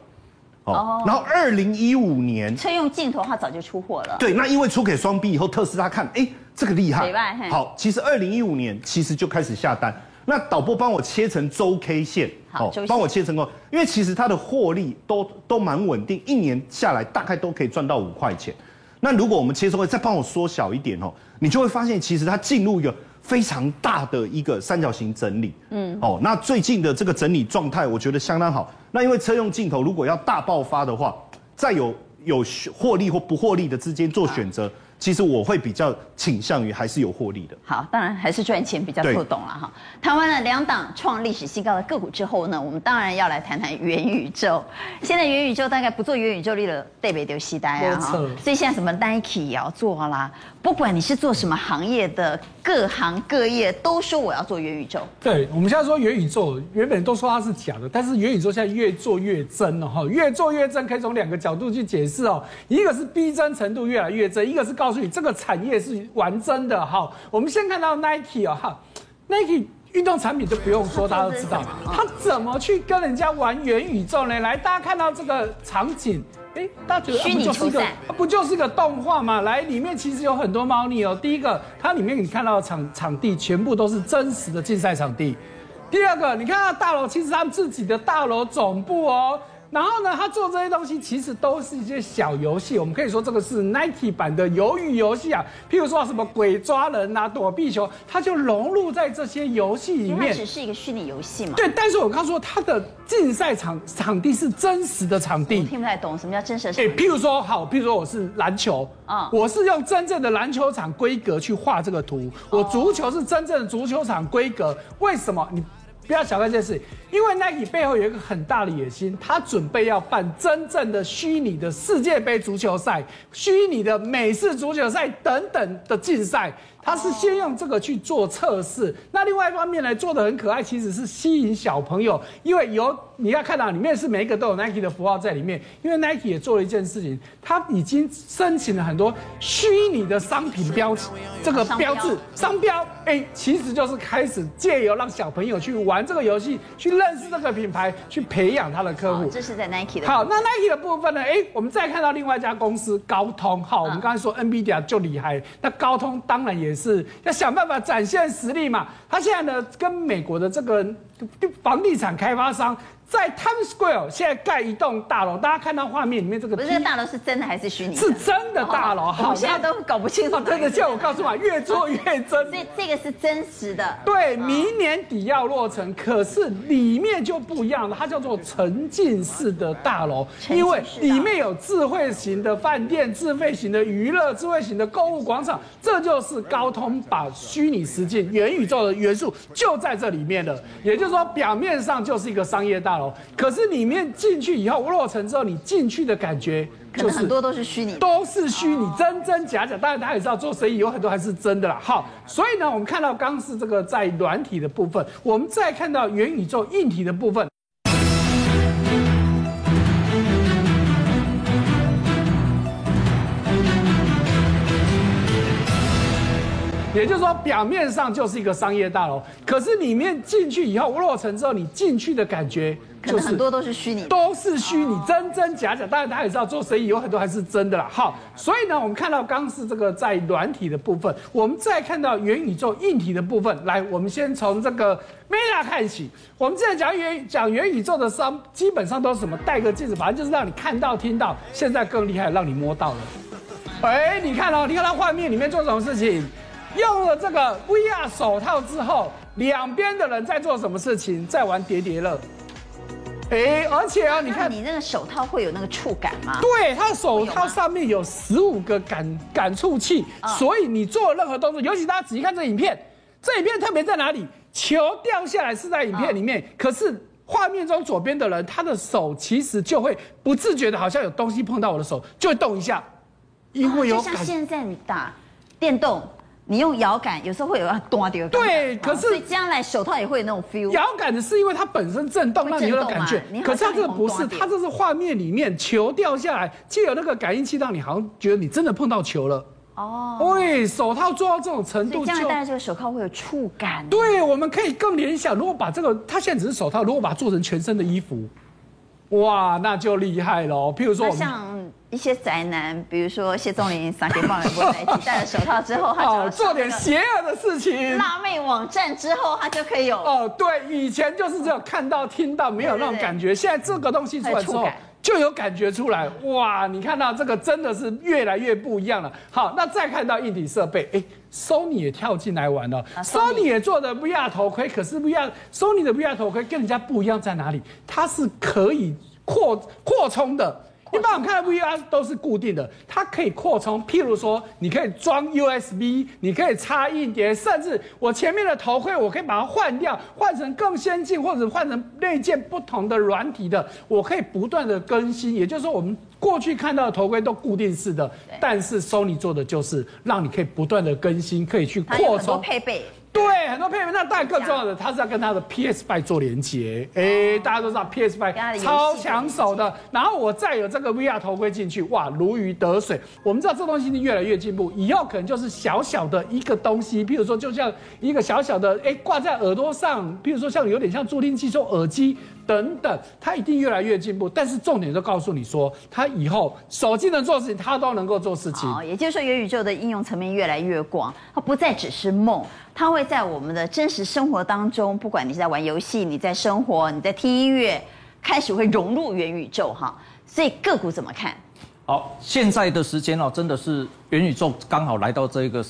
哦，然后二零一五年车用镜头它早就出货了。对，那因为出给双 B 以后，特斯拉看，哎，这个厉害。好，其实二零一五年其实就开始下单。那导播帮我切成周 K 线，好，帮我切成哦，因为其实它的获利都都蛮稳定，一年下来大概都可以赚到五块钱。那如果我们切成功，再帮我缩小一点哦，你就会发现其实它进入一个。非常大的一个三角形整理，嗯，哦，那最近的这个整理状态，我觉得相当好。那因为车用镜头如果要大爆发的话，在有有获利或不获利的之间做选择。其实我会比较倾向于还是有获利的。好，当然还是赚钱比较透懂了哈。台湾的两档创历史新高的个股之后呢，我们当然要来谈谈元宇宙。现在元宇宙大概不做元宇宙力了，代表丢西单啊哈。所以现在什么 Nike 也要做啦，不管你是做什么行业的，各行各业都说我要做元宇宙。对，我们现在说元宇宙，原本都说它是假的，但是元宇宙现在越做越真了哈，越做越真，可以从两个角度去解释哦。一个是逼真程度越来越真，一个是告。诉你这个产业是玩真的哈。我们先看到 Nike 哦哈，Nike 运动产品就不用说，大家都知道，他怎么去跟人家玩元宇宙呢？来，大家看到这个场景，哎，大家觉得虚拟球赛不就是一个动画吗？来，里面其实有很多猫腻哦。第一个，它里面你看到的场场地全部都是真实的竞赛场地。第二个，你看到大楼，其实他们自己的大楼总部哦。然后呢，他做这些东西其实都是一些小游戏，我们可以说这个是 Nike 版的鱿鱼游戏啊。譬如说什么鬼抓人啊、躲避球，它就融入在这些游戏里面。它只是一个虚拟游戏嘛？对，但是我刚说它的竞赛场场地是真实的场地。我听不太懂什么叫真实的场地。哎，譬如说好，譬如说我是篮球啊，我是用真正的篮球场规格去画这个图。我足球是真正的足球场规格，为什么你？不要小看这件事，因为 Nike 背后有一个很大的野心，他准备要办真正的虚拟的世界杯足球赛、虚拟的美式足球赛等等的竞赛。他是先用这个去做测试，那另外一方面呢，做的很可爱，其实是吸引小朋友，因为有你要看到里面是每一个都有 Nike 的符号在里面，因为 Nike 也做了一件事情，他已经申请了很多虚拟的商品标志，这个标志商标，哎，其实就是开始借由让小朋友去玩这个游戏，去认识这个品牌，去培养他的客户。这是在 Nike 的。好，那 Nike 的部分呢？哎，我们再看到另外一家公司高通，好，我们刚才说 NVIDIA 就厉害，那高通当然也。是要想办法展现实力嘛？他现在呢，跟美国的这个房地产开发商。在 Times Square 现在盖一栋大楼，大家看到画面里面这个，不是这个大楼是真的还是虚拟？是真的大楼，好，我现在都搞不清楚。真的，叫我告诉你，越做越真。所以这个是真实的。对，明年底要落成，可是里面就不一样了，它叫做沉浸式的大楼，因为里面有智慧型的饭店、智慧型的娱乐、智慧型的购物广场，这就是高通把虚拟实境、元宇宙的元素就在这里面了。也就是说，表面上就是一个商业大楼。可是里面进去以后落成之后，你进去的感觉就是很多都是虚拟，都是虚拟，真真假假。当然，他也知道做生意有很多还是真的啦。好，所以呢，我们看到刚是这个在软体的部分，我们再看到元宇宙硬体的部分。也就是说，表面上就是一个商业大楼，可是里面进去以后落成之后，你进去的感觉就是很多都是虚拟，都是虚拟，真真假假。当然，大家也知道做生意有很多还是真的啦。好，所以呢，我们看到刚是这个在软体的部分，我们再看到元宇宙硬体的部分。来，我们先从这个 Meta 看起。我们现在讲元讲元宇宙的商，基本上都是什么？戴个镜子，反正就是让你看到、听到。现在更厉害，让你摸到了。哎，你看哦，你看它画面里面做什么事情？用了这个 VR 手套之后，两边的人在做什么事情？在玩叠叠乐。哎，而且啊，你看你那个手套会有那个触感吗？对，它的手套上面有十五个感感触器，所以你做任何动作，尤其大家仔细看这影片，这影片特别在哪里？球掉下来是在影片里面，可是画面中左边的人，他的手其实就会不自觉的，好像有东西碰到我的手，就会动一下，因为有感。就像现在你打电动。你用摇杆，有时候会有要断掉。对，可是将来手套也会有那种 feel。摇杆的是因为它本身震动，让你有感觉。可是它这个不是，它这是画面里面球掉下来，借由那个感应器，让你好像觉得你真的碰到球了。哦，喂，手套做到这种程度，将来戴在这个手套会有触感。对，我们可以更联想，如果把这个，它现在只是手套，如果把它做成全身的衣服，哇，那就厉害了。譬如说像。一些宅男，比如说谢宗霖、撒给棒人波在一起戴了手套之后，他哦做点邪恶的事情。辣妹网站之后，他就可以有哦。对，以前就是只有看到、听到，没有那种感觉。现在这个东西出来之后，就有感觉出来。哇，你看到这个真的是越来越不一样了。好，那再看到硬体设备，哎，Sony 也跳进来玩了。Sony 也做的 VR 头盔，可是 VR Sony 的 VR 头盔跟人家不一样在哪里？它是可以扩扩充的。一般我们看到 VR 都是固定的，它可以扩充。譬如说，你可以装 USB，你可以插硬碟，甚至我前面的头盔，我可以把它换掉，换成更先进，或者换成内建不同的软体的，我可以不断的更新。也就是说，我们过去看到的头盔都固定式的，但是 Sony 做的就是让你可以不断的更新，可以去扩充配备。对，很多配备，那当然更重要的，它是要跟它的 PS5 做连接。哎，大家都知道 PS5 超抢手的。然后我再有这个 VR 头盔进去，哇，如鱼得水。我们知道这东西是越来越进步，以后可能就是小小的一个东西，譬如说就像一个小小的，哎，挂在耳朵上，譬如说像有点像助听器，说耳机。等等，它一定越来越进步，但是重点就告诉你说，它以后手机能做事情，它都能够做事情。哦，也就是说，元宇宙的应用层面越来越广，它不再只是梦，它会在我们的真实生活当中，不管你是在玩游戏，你在生活，你在听音乐，开始会融入元宇宙哈，所以个股怎么看？好，现在的时间哦，真的是元宇宙刚好来到这个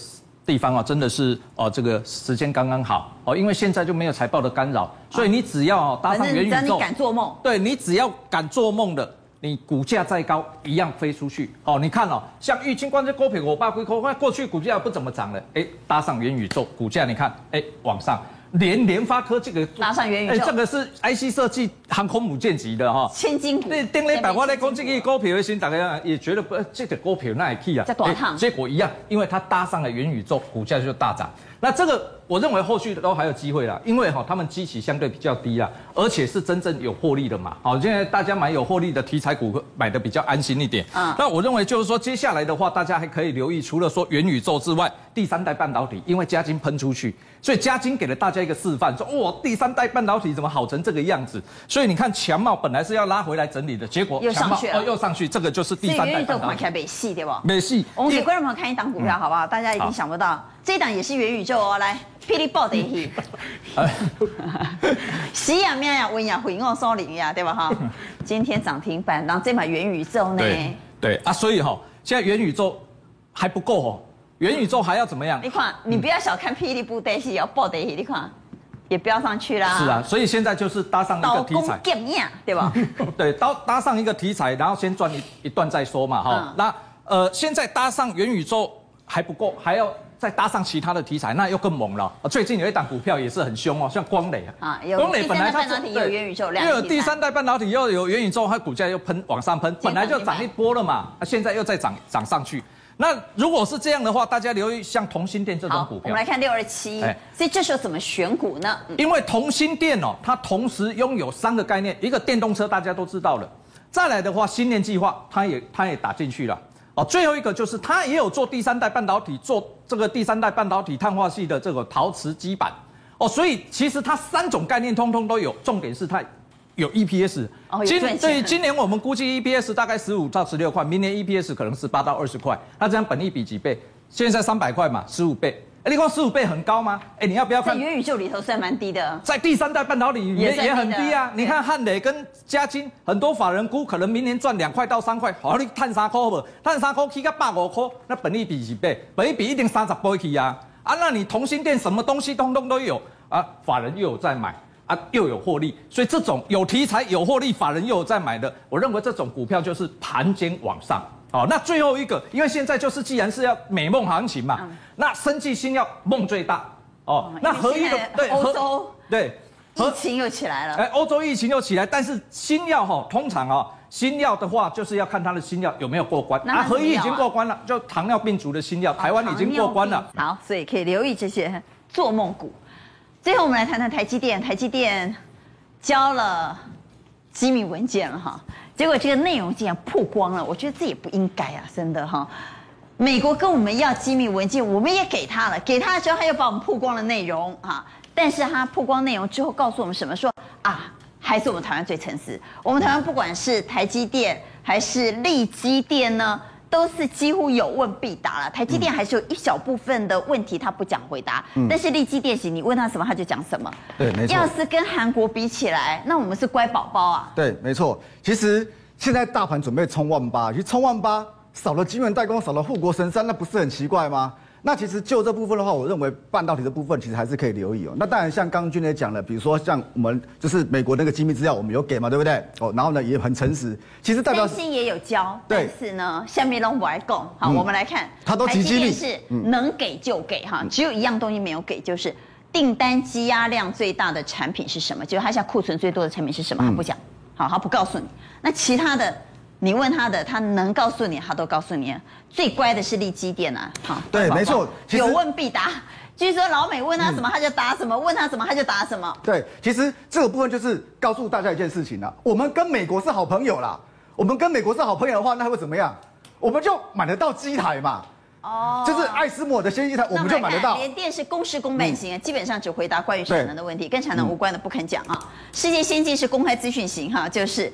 地方啊，真的是哦，这个时间刚刚好哦，因为现在就没有财报的干扰，所以你只要搭上元宇宙，你敢做梦？对，你只要敢做梦的，你股价再高一样飞出去哦。你看哦，像玉清光这高品，我爸归扣，过去股价不怎么涨了，哎，搭上元宇宙，股价你看，哎，往上。连联发科这个搭上元宇宙，哎，这个是 IC 设计航空母舰级的哈，千金股。对，丁磊百货来讲，这个股票的心大家也觉得不，这个股票那也可以啊，在短趟，结果一样，因为它搭上了元宇宙，股价就大涨。那这个我认为后续都还有机会啦，因为哈他们基期相对比较低啦，而且是真正有获利的嘛。好，现在大家买有获利的题材股买的比较安心一点。嗯，那我认为就是说接下来的话，大家还可以留意，除了说元宇宙之外，第三代半导体，因为嘉金喷出去，所以嘉金给了大家一个示范，说哇，第三代半导体怎么好成这个样子？所以你看强茂本来是要拉回来整理的，结果又上去了，哦，又上去，这个就是第三代半导体。元宇宙没戏对吧？没戏。我们给观众朋友看一档股票好不好？大家一定想不到。这一档也是元宇宙哦，来，霹雳爆的去，喜呀咩呀，温呀回哦，收零呀，对吧哈？今天涨停板，然后这把元宇宙呢？对对啊，所以哈，现在元宇宙还不够哦，元宇宙还要怎么样？你看，你不要小看霹雳不得是要爆的去，你看也飙上去啦。是啊，所以现在就是搭上一个题材，对吧？对，搭搭上一个题材，然后先赚一一段再说嘛，哈。那呃，现在搭上元宇宙还不够，还要。再搭上其他的题材，那又更猛了。最近有一档股票也是很凶哦，像光磊啊，光磊本来它是有元宇宙，又有第三代半导体，又有元宇宙，它股价又喷往上喷，本来就涨一波了嘛，现在又再涨涨上去。那如果是这样的话，大家留意像同心电这种股票。我们来看六二七，所以这时候怎么选股呢？因为同心电哦，它同时拥有三个概念，一个电动车大家都知道了，再来的话，新年计划它也它也打进去了。哦，最后一个就是它也有做第三代半导体，做这个第三代半导体碳化系的这个陶瓷基板。哦，所以其实它三种概念通通都有，重点是它有 EPS。哦，今对今年我们估计 EPS 大概十五到十六块，明年 EPS 可能是八到二十块。那这样本益比几倍？现在三百块嘛，十五倍。哎，你看十五倍很高吗？哎，你要不要看？在元宇宙里头算蛮低的，在第三代半导体也也很低啊。你看汉磊跟嘉晶，很多法人估可能明年赚两块到三块，好，你碳三块不？碳三块起个百五块，那本利比几倍？本利比一定三十倍起啊！啊，那你同心电什么东西通通都有啊，法人又有在买啊，又有获利，所以这种有题材、有获利、法人又有在买的，我认为这种股票就是盘间往上。哦，那最后一个，因为现在就是既然是要美梦行情嘛，嗯、那生技新药梦最大哦。嗯、那合一的对欧洲对疫情又起来了，哎，欧洲疫情又起来，但是新药哈、哦，通常啊、哦，新药的话就是要看它的新药有没有过关啊。合一已经过关了，就糖尿病足的新药，台湾已经过关了。好，所以可以留意这些做梦股。最后我们来谈谈台积电，台积电交了机密文件了哈。结果这个内容竟然曝光了，我觉得这也不应该啊，真的哈。美国跟我们要机密文件，我们也给他了，给他的时候他又把我们曝光了内容啊。但是他曝光内容之后，告诉我们什么？说啊，还是我们台湾最诚实。我们台湾不管是台积电还是力积电呢，都是几乎有问必答了。台积电还是有一小部分的问题他不讲回答，嗯、但是立基电行，你问他什么他就讲什么。对，没错。要是跟韩国比起来，那我们是乖宝宝啊。对，没错。其实现在大盘准备冲万八，其实冲万八少了晶圆代工，少了护国神山，那不是很奇怪吗？那其实就这部分的话，我认为半导体的部分其实还是可以留意哦。那当然，像刚刚俊也讲了，比如说像我们就是美国那个机密资料，我们有给嘛，对不对？哦，然后呢也很诚实，其实代表新也有交，但是呢下面都不爱讲。好，嗯、我们来看，他都极机密是能给就给哈，只有一样东西没有给，就是订单积压量最大的产品是什么？就是他现在库存最多的产品是什么？他不讲，好，他不告诉你。那其他的。你问他的，他能告诉你，他都告诉你。最乖的是立基电啊，好，对，没错，有问必答。据说老美问他什么，他就答什么；问他什么，他就答什么。对，其实这个部分就是告诉大家一件事情了：我们跟美国是好朋友啦。我们跟美国是好朋友的话，那会怎么样？我们就买得到机台嘛。哦，就是艾斯摩的先机台，我们就买得到。联电是公事公办型，基本上只回答关于产能的问题，跟产能无关的不肯讲啊。世界先进是公开资讯型哈，就是。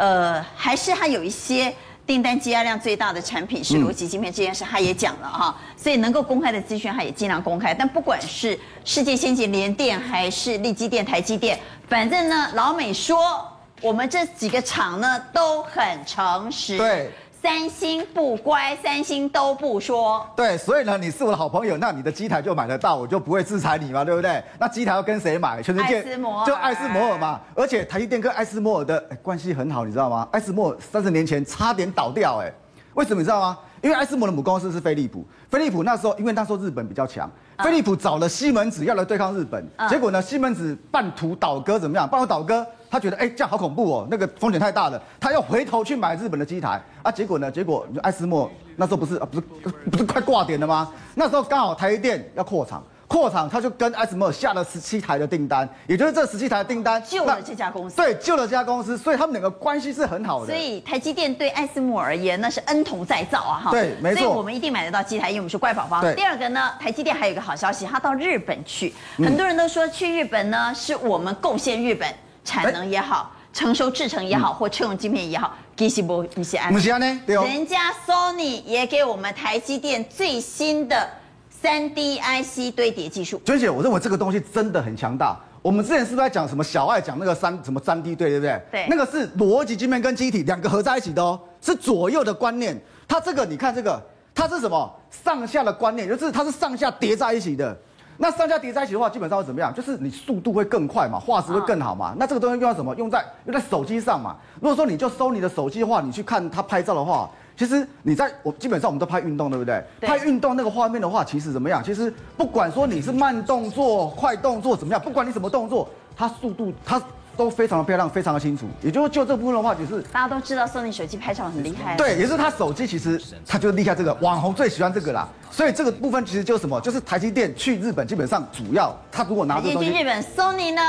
呃，还是它有一些订单积压量最大的产品是逻辑芯片这件事，他也讲了哈，所以能够公开的资讯，他也尽量公开。但不管是世界先进联电还是力基电、台积电，反正呢，老美说我们这几个厂呢都很诚实。对。三星不乖，三星都不说。对，所以呢，你是我的好朋友，那你的机台就买得到，我就不会制裁你嘛，对不对？那机台要跟谁买？全世界就艾斯摩尔嘛。而且台积电跟艾斯摩尔的关系很好，你知道吗？艾斯摩尔三十年前差点倒掉，哎，为什么你知道吗？因为艾斯摩尔的母公司是飞利浦，飞利浦那时候因为那时候日本比较强，飞利浦找了西门子要来对抗日本，结果呢，西门子半途倒戈怎么样？半途倒戈。他觉得哎，这样好恐怖哦，那个风险太大了。他要回头去买日本的机台啊，结果呢？结果艾斯莫那时候不是啊，不是不是快挂点了吗？那时候刚好台积电要扩厂，扩厂他就跟艾斯莫下了十七台的订单，也就是这十七台的订单救了这家公司。对，救了这家公司，所以他们两个关系是很好的。所以台积电对艾斯莫而言那是恩同再造啊，哈。对，没错。所以我们一定买得到机台，因为我们是乖宝宝。第二个呢，台积电还有一个好消息，他到日本去，很多人都说去日本呢是我们贡献日本产能也好。成熟制程也好，或车用晶片也好，其实不不是安。不是安呢？对哦。人家 Sony 也给我们台积电最新的三 D IC 堆叠技术。娟姐，我认为这个东西真的很强大。我们之前是不是在讲什么小爱讲那个三什么三 D 对对不对？对。那个是逻辑晶片跟机体两个合在一起的哦，是左右的观念。它这个你看这个，它是什么？上下的观念，就是它是上下叠在一起的。那上下叠在一起的话，基本上会怎么样？就是你速度会更快嘛，画质会更好嘛。那这个东西用在什么？用在用在手机上嘛。如果说你就收你的手机的话，你去看它拍照的话，其实你在我基本上我们都拍运动，对不对？对。拍运动那个画面的话，其实怎么样？其实不管说你是慢动作、快动作怎么样，不管你什么动作，它速度它。都非常的漂亮，非常的清楚。也就是就这部分的话，就是大家都知道，Sony 手机拍照很厉害。对，也是他手机，其实他就厉害这个，网红最喜欢这个啦。所以这个部分其实就是什么？就是台积电去日本，基本上主要他如果拿这东西去日本，Sony 呢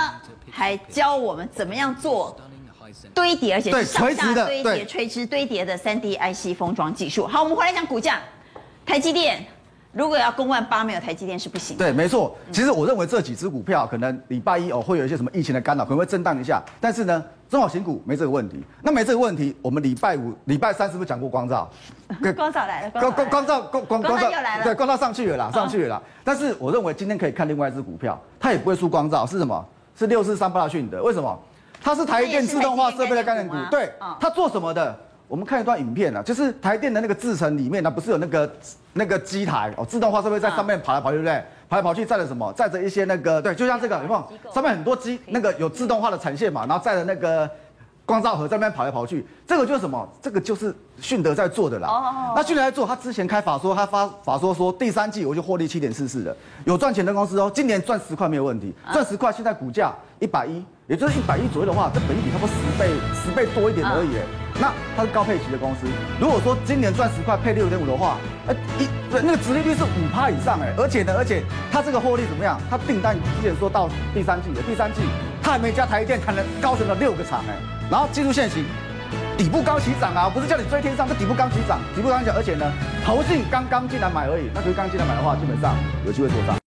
还教我们怎么样做堆叠，而且是上下堆叠、垂直堆叠的三 D IC 封装技术。好，我们回来讲股价，台积电。如果要攻万八，没有台积电是不行的。对，没错。其实我认为这几只股票可能礼拜一哦会有一些什么疫情的干扰，可能会震荡一下。但是呢，中小型股没这个问题。那没这个问题，我们礼拜五、礼拜三是不是讲过光照？光照来了，光光光罩光光光罩又来了。对，光照上去了啦，上去了啦。但是我认为今天可以看另外一只股票，它也不会输光照，是什么？是六四三八讯的。为什么？它是台电自动化设备的概念股。对，它做什么的？我们看一段影片啊，就是台电的那个制程里面呢，不是有那个那个机台哦，自动化设备在上面跑来跑去，对不对？跑来跑去载着什么？载着一些那个对，就像这个，有没有？上面很多机那个有自动化的产线嘛，然后载着那个光照盒在那边跑来跑去，这个就是什么？这个就是迅德在做的啦。哦。那迅德在做，他之前开法说，他发法说说第三季我就获利七点四四的，有赚钱的公司哦，今年赚十块没有问题，赚十块，现在股价一百一，也就是一百亿左右的话，这本益比差不多十倍十倍多一点而已。那它是高配息的公司，如果说今年赚十块配六点五的话，呃一那个殖利率是五趴以上哎，而且呢，而且它这个获利怎么样？它订单之前说到第三季的第三季，它还没加台积电谈了高雄的六个厂哎，然后技术现行，底部刚起涨啊，不是叫你追天上，是底部刚起涨，底部刚起涨，而且呢，投信刚刚进来买而已，那可是刚进来买的话，基本上有机会做账。